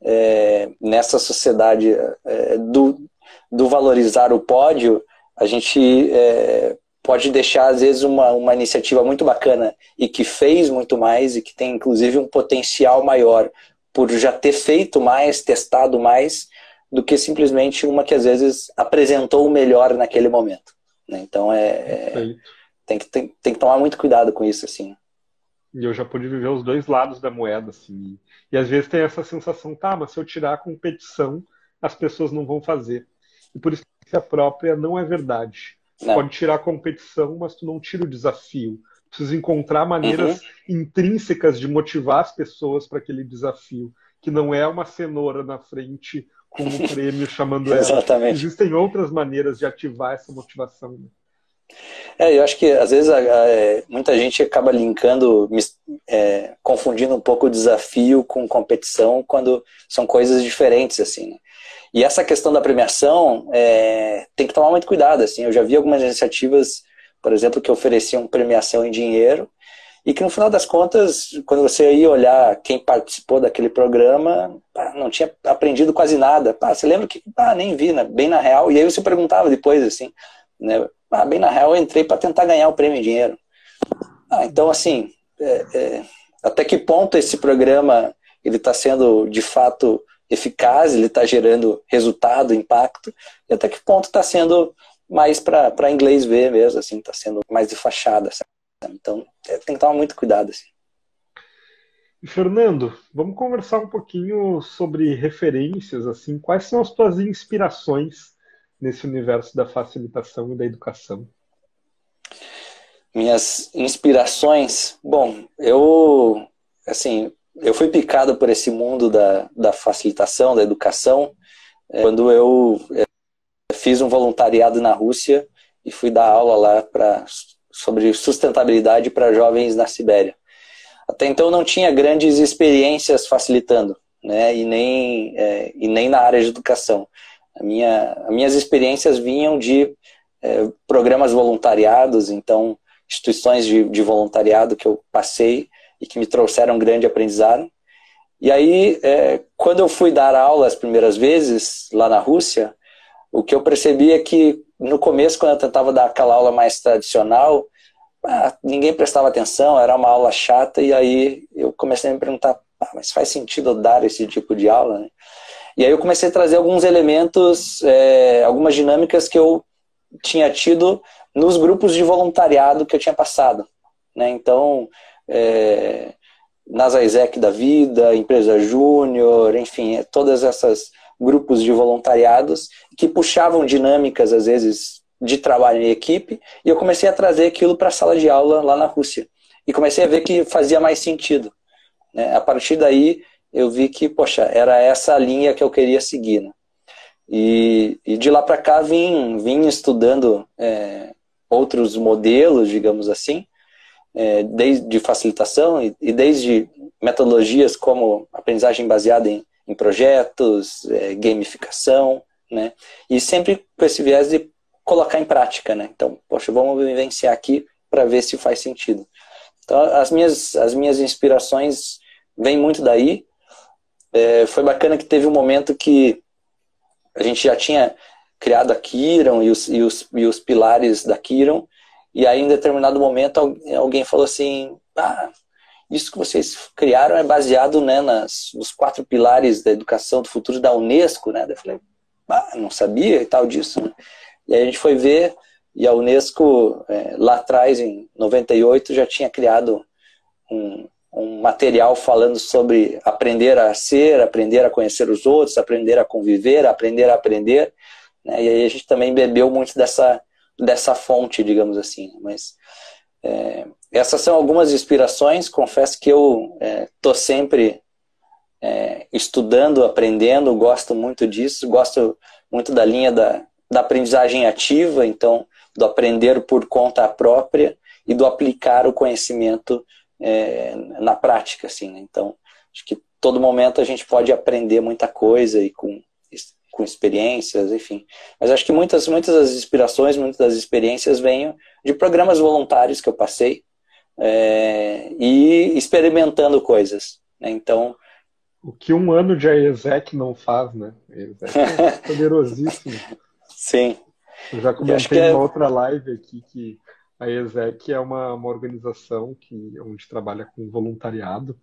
é, nessa sociedade é, do, do valorizar o pódio, a gente é, pode deixar, às vezes, uma, uma iniciativa muito bacana e que fez muito mais e que tem, inclusive, um potencial maior por já ter feito mais, testado mais, do que simplesmente uma que, às vezes, apresentou o melhor naquele momento. Né? Então é, é tem, que, tem, tem que tomar muito cuidado com isso, assim. E eu já pude viver os dois lados da moeda, assim. E às vezes tem essa sensação, tá, mas se eu tirar a competição, as pessoas não vão fazer. E por isso que a própria não é verdade. Não. Pode tirar a competição, mas tu não tira o desafio. Precisa encontrar maneiras uhum. intrínsecas de motivar as pessoas para aquele desafio, que não é uma cenoura na frente com um prêmio chamando ela. Exatamente. Existem outras maneiras de ativar essa motivação. É, eu acho que às vezes é, muita gente acaba linkando, é, confundindo um pouco o desafio com competição quando são coisas diferentes, assim. Né? E essa questão da premiação é, tem que tomar muito cuidado, assim. Eu já vi algumas iniciativas, por exemplo, que ofereciam premiação em dinheiro e que no final das contas, quando você ia olhar quem participou daquele programa, não tinha aprendido quase nada. você lembra que ah, nem vi, né? bem na real. E aí você perguntava depois, assim, né? Bem na real, eu entrei para tentar ganhar o prêmio em dinheiro. Ah, então, assim, é, é, até que ponto esse programa ele está sendo de fato eficaz, ele está gerando resultado, impacto, e até que ponto está sendo mais para inglês ver mesmo, assim, está sendo mais de fachada. Sabe? Então, é, tem que tomar muito cuidado. Assim. Fernando, vamos conversar um pouquinho sobre referências, assim, quais são as tuas inspirações nesse universo da facilitação e da educação? Minhas inspirações, bom, eu, assim, eu fui picado por esse mundo da, da facilitação, da educação, é, quando eu é, fiz um voluntariado na Rússia e fui dar aula lá pra, sobre sustentabilidade para jovens na Sibéria. Até então não tinha grandes experiências facilitando, né, e nem, é, e nem na área de educação. A minha, as minhas experiências vinham de é, programas voluntariados, então instituições de, de voluntariado que eu passei e que me trouxeram um grande aprendizado. E aí, é, quando eu fui dar aula as primeiras vezes lá na Rússia, o que eu percebi é que no começo, quando eu tentava dar aquela aula mais tradicional, ah, ninguém prestava atenção, era uma aula chata, e aí eu comecei a me perguntar, ah, mas faz sentido eu dar esse tipo de aula? Né? E aí eu comecei a trazer alguns elementos, é, algumas dinâmicas que eu tinha tido nos grupos de voluntariado que eu tinha passado. Né? Então, é, nas da vida, Empresa Júnior, enfim, é, todas essas grupos de voluntariados que puxavam dinâmicas, às vezes, de trabalho em equipe, e eu comecei a trazer aquilo para a sala de aula lá na Rússia. E comecei a ver que fazia mais sentido. Né? A partir daí, eu vi que, poxa, era essa linha que eu queria seguir. Né? E, e, de lá para cá vim, vim estudando é, outros modelos, digamos assim, é, desde facilitação e, e, desde metodologias como aprendizagem baseada em, em projetos, é, gamificação, né? E sempre com esse viés de colocar em prática, né? Então, poxa, vamos vivenciar aqui para ver se faz sentido. Então, as minhas, as minhas inspirações vêm muito daí. É, foi bacana que teve um momento que a gente já tinha criado a Kiron e os, e os, e os pilares da Kiron, e aí em determinado momento alguém falou assim, ah, isso que vocês criaram é baseado né, nas, nos quatro pilares da educação do futuro da Unesco, né? Eu falei, ah, não sabia e tal disso. Né? E aí a gente foi ver, e a Unesco, é, lá atrás, em 98, já tinha criado um, um material falando sobre aprender a ser, aprender a conhecer os outros, aprender a conviver, aprender a aprender. Né? E aí a gente também bebeu muito dessa, dessa fonte, digamos assim. Mas é, essas são algumas inspirações. Confesso que eu estou é, sempre é, estudando, aprendendo, gosto muito disso, gosto muito da linha da, da aprendizagem ativa, então do aprender por conta própria e do aplicar o conhecimento é, na prática, assim. Né? Então, acho que todo momento a gente pode aprender muita coisa e com com experiências, enfim. Mas acho que muitas, muitas das inspirações, muitas das experiências vêm de programas voluntários que eu passei é, e experimentando coisas. Né? Então. O que um ano de AESEC não faz, né? É poderosíssimo. Sim. Eu já comentei em é... outra live aqui que a ESEC é uma, uma organização que, onde trabalha com voluntariado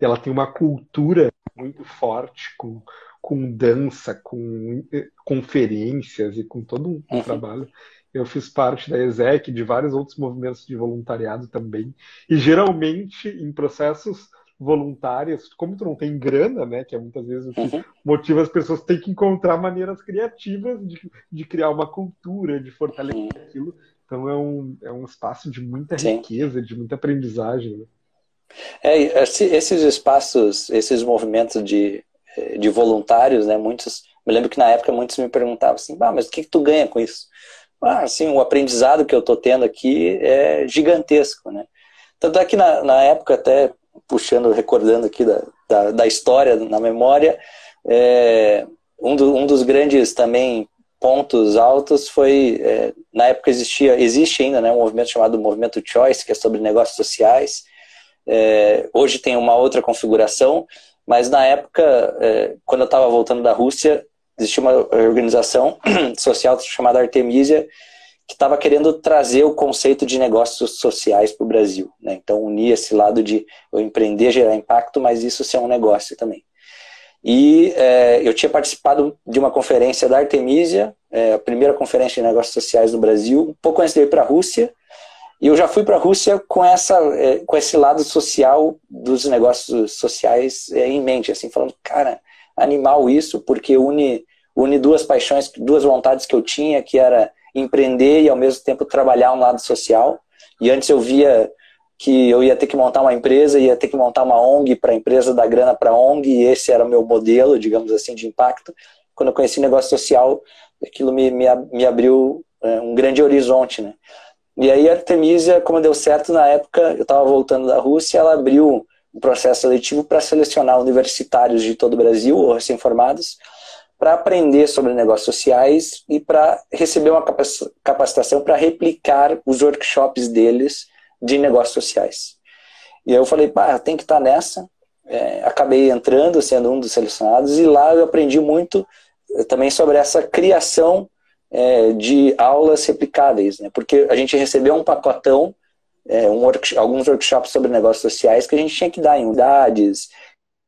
e ela tem uma cultura muito forte com com dança, com eh, conferências e com todo um uhum. trabalho. Eu fiz parte da ESEC, de vários outros movimentos de voluntariado também. E geralmente em processos voluntários, como tu não tem grana, né, que é muitas vezes o que uhum. motiva as pessoas, tem que encontrar maneiras criativas de, de criar uma cultura, de fortalecer uhum. aquilo. Então é um, é um espaço de muita Sim. riqueza, de muita aprendizagem. Né? É, esses espaços, esses movimentos de de voluntários, né? Muitos, me lembro que na época muitos me perguntavam assim, ah, mas o que, que tu ganha com isso? Ah, assim, o aprendizado que eu estou tendo aqui é gigantesco, né? Tanto é que na, na época, até puxando, recordando aqui da, da, da história na memória, é, um, do, um dos grandes também pontos altos foi, é, na época existia, existe ainda né, um movimento chamado Movimento Choice, que é sobre negócios sociais, é, hoje tem uma outra configuração, mas na época, é, quando eu estava voltando da Rússia, existia uma organização social chamada Artemisia, que estava querendo trazer o conceito de negócios sociais para o Brasil. Né? Então, unir esse lado de eu empreender, gerar impacto, mas isso ser um negócio também. E é, eu tinha participado de uma conferência da Artemisia, é, a primeira conferência de negócios sociais do Brasil, um pouco antes de ir para a Rússia. E eu já fui para a Rússia com, essa, é, com esse lado social dos negócios sociais é, em mente, assim, falando, cara, animal isso, porque une, une duas paixões, duas vontades que eu tinha, que era empreender e ao mesmo tempo trabalhar um lado social. E antes eu via que eu ia ter que montar uma empresa, ia ter que montar uma ONG para a empresa dar grana para a ONG, e esse era o meu modelo, digamos assim, de impacto. Quando eu conheci negócio social, aquilo me, me, me abriu é, um grande horizonte, né? E aí a Artemisia, como deu certo na época, eu estava voltando da Rússia, ela abriu um processo seletivo para selecionar universitários de todo o Brasil, ou recém-formados, para aprender sobre negócios sociais e para receber uma capacitação para replicar os workshops deles de negócios sociais. E eu falei, pá, tem que estar tá nessa. É, acabei entrando, sendo um dos selecionados, e lá eu aprendi muito eh, também sobre essa criação é, de aulas replicáveis, né? porque a gente recebeu um pacotão, é, um work, alguns workshops sobre negócios sociais que a gente tinha que dar em unidades,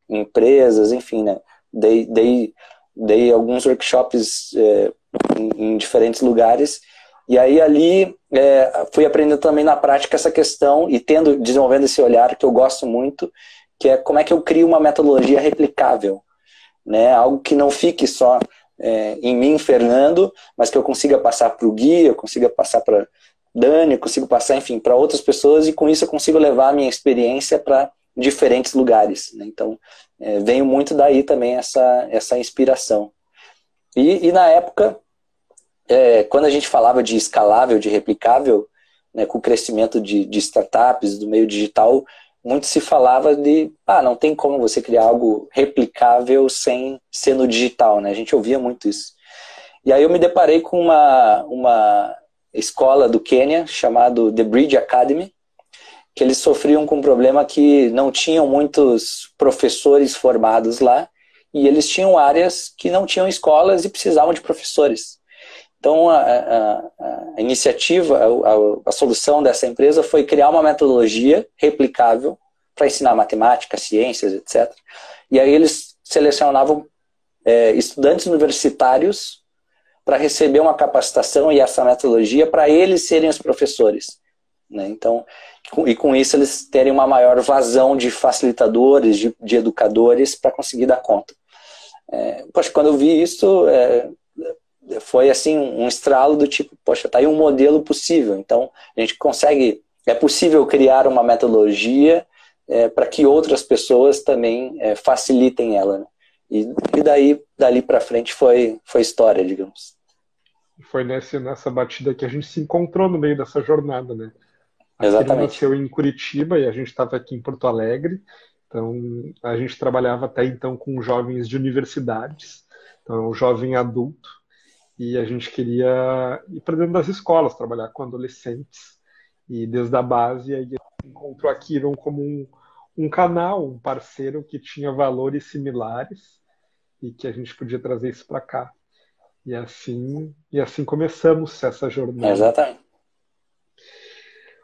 em empresas, enfim, né? Dei, dei dei alguns workshops é, em, em, diferentes lugares e aí ali é, fui aprendendo também na prática essa questão e tendo desenvolvendo esse olhar que eu gosto muito que é como é que eu crio uma metodologia replicável né algo que não fique só é, em mim Fernando mas que eu consiga passar para o Gui eu consiga passar para Dani eu consigo passar enfim para outras pessoas e com isso eu consigo levar a minha experiência para diferentes lugares. Né? Então, é, veio muito daí também essa, essa inspiração. E, e na época, é, quando a gente falava de escalável, de replicável, né, com o crescimento de, de startups do meio digital, muito se falava de, ah, não tem como você criar algo replicável sem ser no digital, né? A gente ouvia muito isso. E aí eu me deparei com uma, uma escola do Quênia chamado The Bridge Academy, que eles sofriam com um problema que não tinham muitos professores formados lá e eles tinham áreas que não tinham escolas e precisavam de professores. Então, a, a, a iniciativa, a, a, solução dessa empresa foi criar uma metodologia replicável para ensinar matemática, ciências, etc. E aí eles selecionavam é, estudantes universitários para receber uma capacitação e essa metodologia para eles serem os professores. Né? Então, e com isso eles terem uma maior vazão de facilitadores, de, de educadores para conseguir dar conta. É, poxa, quando eu vi isso, é, foi assim um estralo do tipo, poxa, tá aí um modelo possível. Então, a gente consegue, é possível criar uma metodologia é, para que outras pessoas também é, facilitem ela. Né? E, e daí, dali para frente foi, foi história, digamos. Foi nesse, nessa batida que a gente se encontrou no meio dessa jornada, né? Exatamente. Ele nasceu em Curitiba e a gente estava aqui em Porto Alegre. Então, a gente trabalhava até então com jovens de universidades, então, um jovem adulto, e a gente queria ir para dentro das escolas, trabalhar com adolescentes. E desde a base, aí encontrou a Kiron como um, um canal, um parceiro que tinha valores similares e que a gente podia trazer isso para cá. E assim, e assim começamos essa jornada. Exatamente.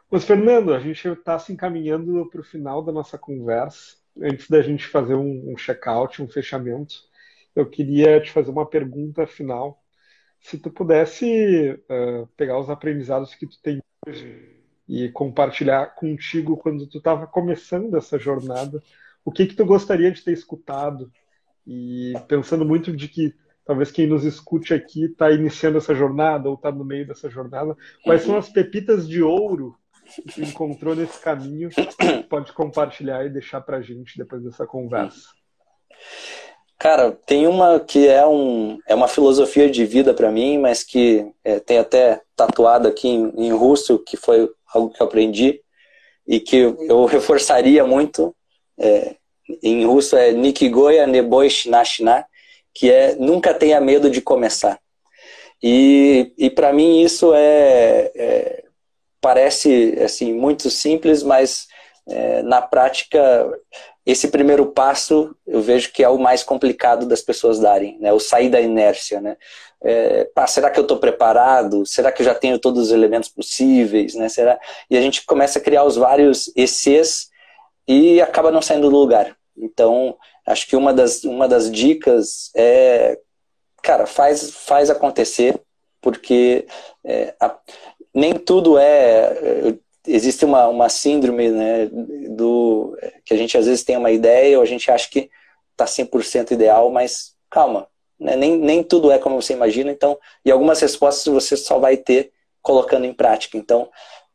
Mas, Fernando, a gente está se encaminhando para o final da nossa conversa. Antes da gente fazer um, um check-out, um fechamento, eu queria te fazer uma pergunta final. Se tu pudesse uh, pegar os aprendizados que tu tem hoje e compartilhar contigo quando tu estava começando essa jornada, o que que tu gostaria de ter escutado? E pensando muito de que talvez quem nos escute aqui está iniciando essa jornada ou está no meio dessa jornada, quais são as pepitas de ouro que encontrou nesse caminho, pode compartilhar e deixar pra gente depois dessa conversa. Cara, tem uma que é, um, é uma filosofia de vida para mim, mas que é, tem até tatuado aqui em, em, russo, que foi algo que eu aprendi e que eu reforçaria muito. É, em russo é Nikigoya Neboi Shinashina, que é nunca tenha medo de começar. E, e para mim isso é, é parece assim muito simples, mas é, na prática esse primeiro passo eu vejo que é o mais complicado das pessoas darem, né? O sair da inércia, né? É, pá, será que eu estou preparado? Será que eu já tenho todos os elementos possíveis, né? Será? E a gente começa a criar os vários ECs e acaba não saindo do lugar. Então, acho que uma das, uma das dicas é, cara, faz, faz acontecer, porque é, a, nem tudo é existe uma, uma síndrome né, do que a gente às vezes tem uma ideia ou a gente acha que está 100% ideal, mas calma, né, nem, nem tudo é como você imagina, então, e algumas respostas você só vai ter colocando em prática. Então,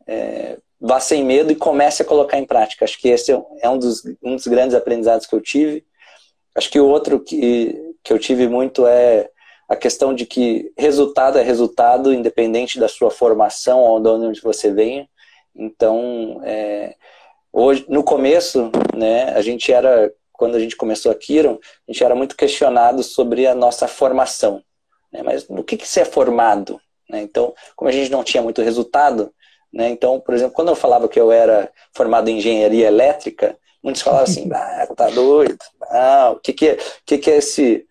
é, vá sem medo e comece a colocar em prática. Acho que esse é um dos, um dos grandes aprendizados que eu tive. Acho que o outro que, que eu tive muito é a questão de que resultado é resultado, independente da sua formação ou de onde você venha. Então, é, hoje, no começo, né, a gente era, quando a gente começou a Kiron, a gente era muito questionado sobre a nossa formação. Né, mas no que, que você é formado? Né? Então, como a gente não tinha muito resultado, né, então, por exemplo, quando eu falava que eu era formado em engenharia elétrica, muitos falavam assim, ah, tá doido, ah, o que, que, é, o que, que é esse,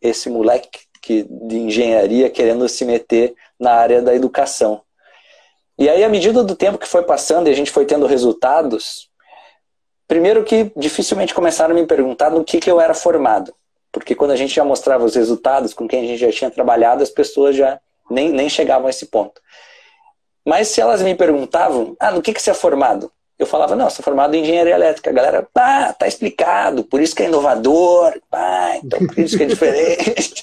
esse moleque que, de engenharia querendo se meter na área da educação? E aí, à medida do tempo que foi passando e a gente foi tendo resultados, primeiro que dificilmente começaram a me perguntar no que, que eu era formado. Porque quando a gente já mostrava os resultados com quem a gente já tinha trabalhado, as pessoas já nem, nem chegavam a esse ponto. Mas se elas me perguntavam, ah, no que, que você é formado? Eu falava, não, sou formado em engenharia elétrica. A galera, ah, tá explicado, por isso que é inovador, ah, então por isso que é diferente.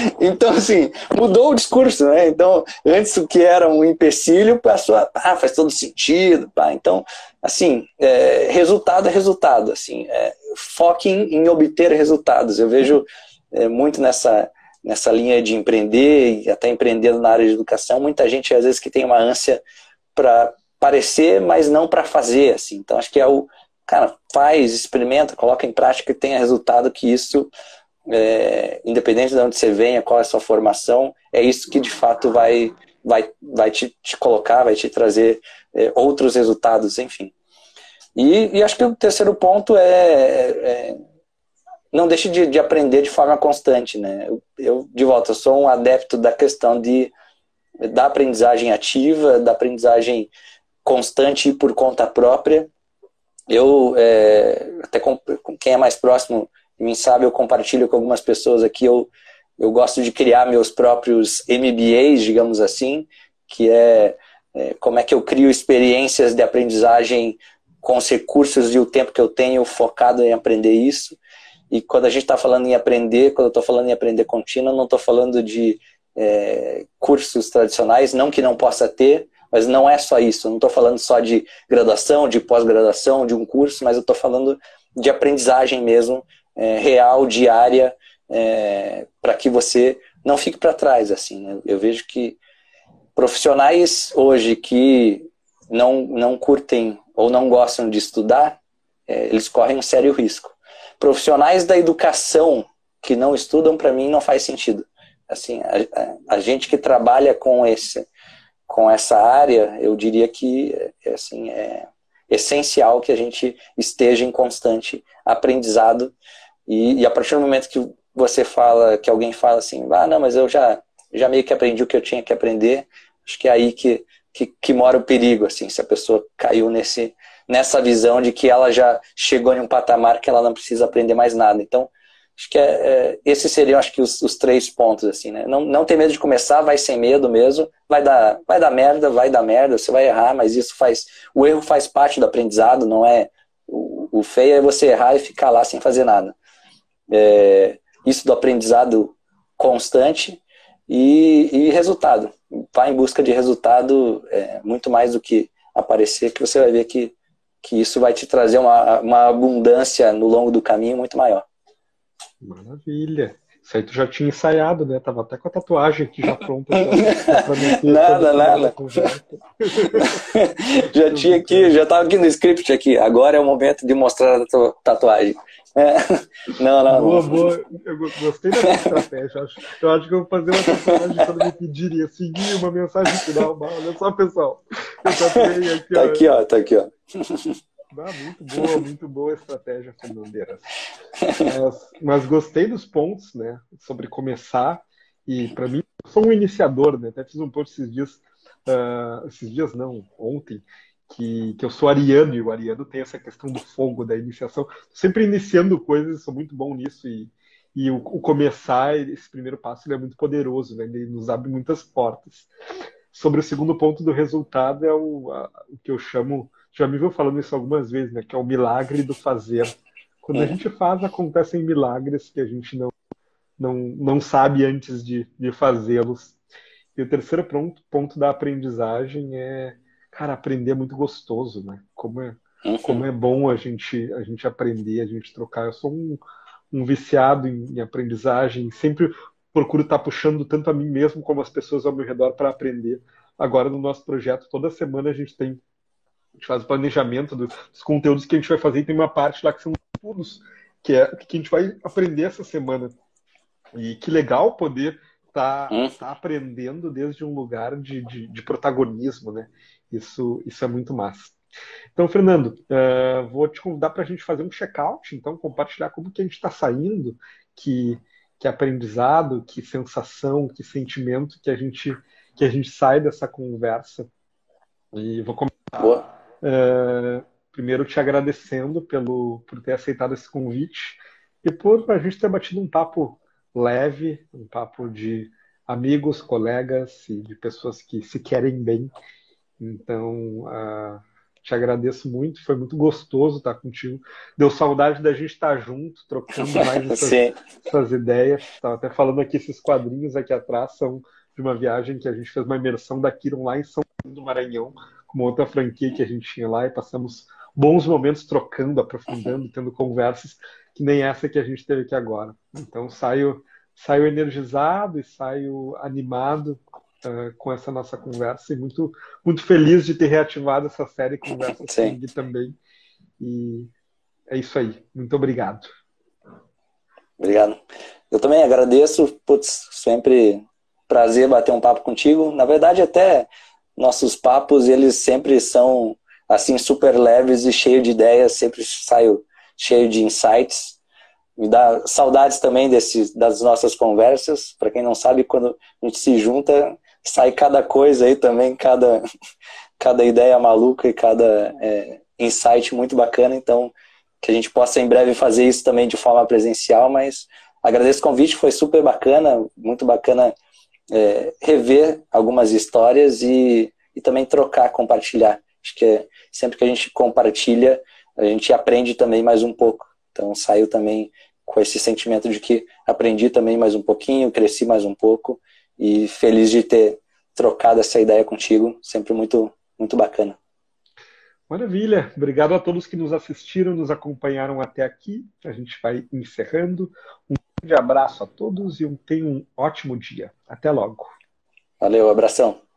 então, assim, mudou o discurso, né? Então, antes o que era um empecilho passou a, ah, faz todo sentido, pá. Então, assim, é, resultado é resultado, assim, é, foque em, em, obter resultados. Eu vejo é, muito nessa, nessa linha de empreender e até empreendendo na área de educação, muita gente, às vezes, que tem uma ânsia para parecer, mas não para fazer, assim. Então acho que é o cara faz, experimenta, coloca em prática e tenha resultado que isso, é, independente de onde você venha, qual é a sua formação, é isso que de fato vai vai vai te, te colocar, vai te trazer é, outros resultados, enfim. E, e, acho que o terceiro ponto é, é não deixe de, de, aprender de forma constante, né? Eu, eu, de volta, eu sou um adepto da questão de da aprendizagem ativa, da aprendizagem constante e por conta própria. Eu, é, até com, com, quem é mais próximo mim sabe, eu compartilho com algumas pessoas aqui, eu, eu gosto de criar meus próprios MBAs, digamos assim, que é, é como é que eu crio experiências de aprendizagem com os recursos e o tempo que eu tenho focado em aprender isso. E quando a gente está falando em aprender, quando eu estou falando em aprender contínuo, não estou falando de é, cursos tradicionais, não que não possa ter, mas não é só isso. Eu não estou falando só de graduação, de pós-graduação, de um curso, mas eu estou falando de aprendizagem mesmo, é, real, diária, é, para que você não fique para trás. assim. Né? Eu vejo que profissionais hoje que não, não curtem ou não gostam de estudar, é, eles correm um sério risco. Profissionais da educação que não estudam, para mim, não faz sentido. Assim, a, a, a gente que trabalha com esse com essa área, eu diria que é, assim, é essencial que a gente esteja em constante aprendizado e, e, a partir do momento que você fala, que alguém fala assim, ah, não, mas eu já, já meio que aprendi o que eu tinha que aprender, acho que é aí que, que, que mora o perigo, assim, se a pessoa caiu nesse, nessa visão de que ela já chegou em um patamar que ela não precisa aprender mais nada. Então, Acho que é, é, esses seriam, acho que, os, os, três pontos, assim, né? Não, não ter medo de começar, vai sem medo mesmo. Vai dar, vai dar merda, vai dar merda, você vai errar, mas isso faz. O erro faz parte do aprendizado, não é. O, o feio é você errar e ficar lá sem fazer nada. É, isso do aprendizado constante e, e, resultado. Vá em busca de resultado é, muito mais do que aparecer, que você vai ver que, que isso vai te trazer uma, uma abundância no longo do caminho muito maior. Maravilha. Isso aí tu já tinha ensaiado, né? Tava até com a tatuagem aqui já pronta. nada, nada. já tinha aqui, já tava aqui no script aqui. Agora é o momento de mostrar a tatuagem. É. Não, não. Boa, boa. Eu gostei dessa estratégia. Eu acho, eu acho que eu vou fazer uma tatuagem quando me pedirem seguir uma mensagem final. Olha só, pessoal. Eu tatuei aqui, tá ó. aqui, ó. Tá aqui, ó. Ah, muito boa, muito boa estratégia, Fernandeiras. Mas, mas, gostei dos pontos, né? Sobre começar. E para mim, sou um iniciador, né? Até fiz um post esses dias, uh, esses dias não, ontem, que, que eu sou ariano e o ariano tem essa questão do fogo, da iniciação. Sempre iniciando coisas, sou muito bom nisso e, e o, o começar, esse primeiro passo, ele é muito poderoso, né? ele nos abre muitas portas. Sobre o segundo ponto do resultado, é o, a, o que eu chamo, já me viu falando isso algumas vezes, né? que é o milagre do fazer. Quando a é. gente faz, acontecem milagres que a gente não, não, não sabe antes de, de fazê-los. E o terceiro ponto, ponto da aprendizagem é cara, aprender é muito gostoso, né? Como é, uhum. como é bom a gente, a gente aprender, a gente trocar. Eu sou um, um viciado em, em aprendizagem, sempre procuro estar puxando tanto a mim mesmo como as pessoas ao meu redor para aprender. Agora, no nosso projeto, toda semana a gente tem. A gente faz o planejamento dos conteúdos que a gente vai fazer e tem uma parte lá que são estudos, que é o que a gente vai aprender essa semana. E que legal poder estar tá, hum. tá aprendendo desde um lugar de, de, de protagonismo, né? Isso, isso é muito massa. Então, Fernando, uh, vou te convidar para a gente fazer um check-out, então compartilhar como que a gente está saindo, que, que aprendizado, que sensação, que sentimento que a gente que a gente sai dessa conversa. E vou começar uh, primeiro te agradecendo pelo por ter aceitado esse convite e por a gente ter batido um papo leve, um papo de amigos, colegas e de pessoas que se querem bem então, uh, te agradeço muito, foi muito gostoso estar contigo. Deu saudade da gente estar junto, trocando mais essas, essas ideias. Estava até falando aqui, esses quadrinhos aqui atrás são de uma viagem que a gente fez uma imersão da Kiron lá em São Paulo do Maranhão, com uma outra franquia que a gente tinha lá, e passamos bons momentos trocando, aprofundando, tendo conversas que nem essa que a gente teve aqui agora. Então, saio, saio energizado e saio animado uh, com essa nossa conversa e muito, muito feliz de ter reativado essa série Conversa com Gui também. E é isso aí. Muito obrigado. Obrigado. Eu também agradeço, putz, sempre prazer bater um papo contigo. Na verdade, até nossos papos, eles sempre são assim super leves e cheio de ideias, sempre saio cheio de insights me dá saudades também desse, das nossas conversas. Para quem não sabe, quando a gente se junta, sai cada coisa aí também, cada, cada ideia maluca e cada é, insight muito bacana. Então, que a gente possa em breve fazer isso também de forma presencial. Mas agradeço o convite, foi super bacana, muito bacana é, rever algumas histórias e, e também trocar, compartilhar. Acho que é, sempre que a gente compartilha, a gente aprende também mais um pouco. Então, saiu também com esse sentimento de que aprendi também mais um pouquinho, cresci mais um pouco e feliz de ter trocado essa ideia contigo, sempre muito muito bacana. Maravilha, obrigado a todos que nos assistiram, nos acompanharam até aqui. A gente vai encerrando. Um grande abraço a todos e um, tenham um ótimo dia. Até logo. Valeu, abração.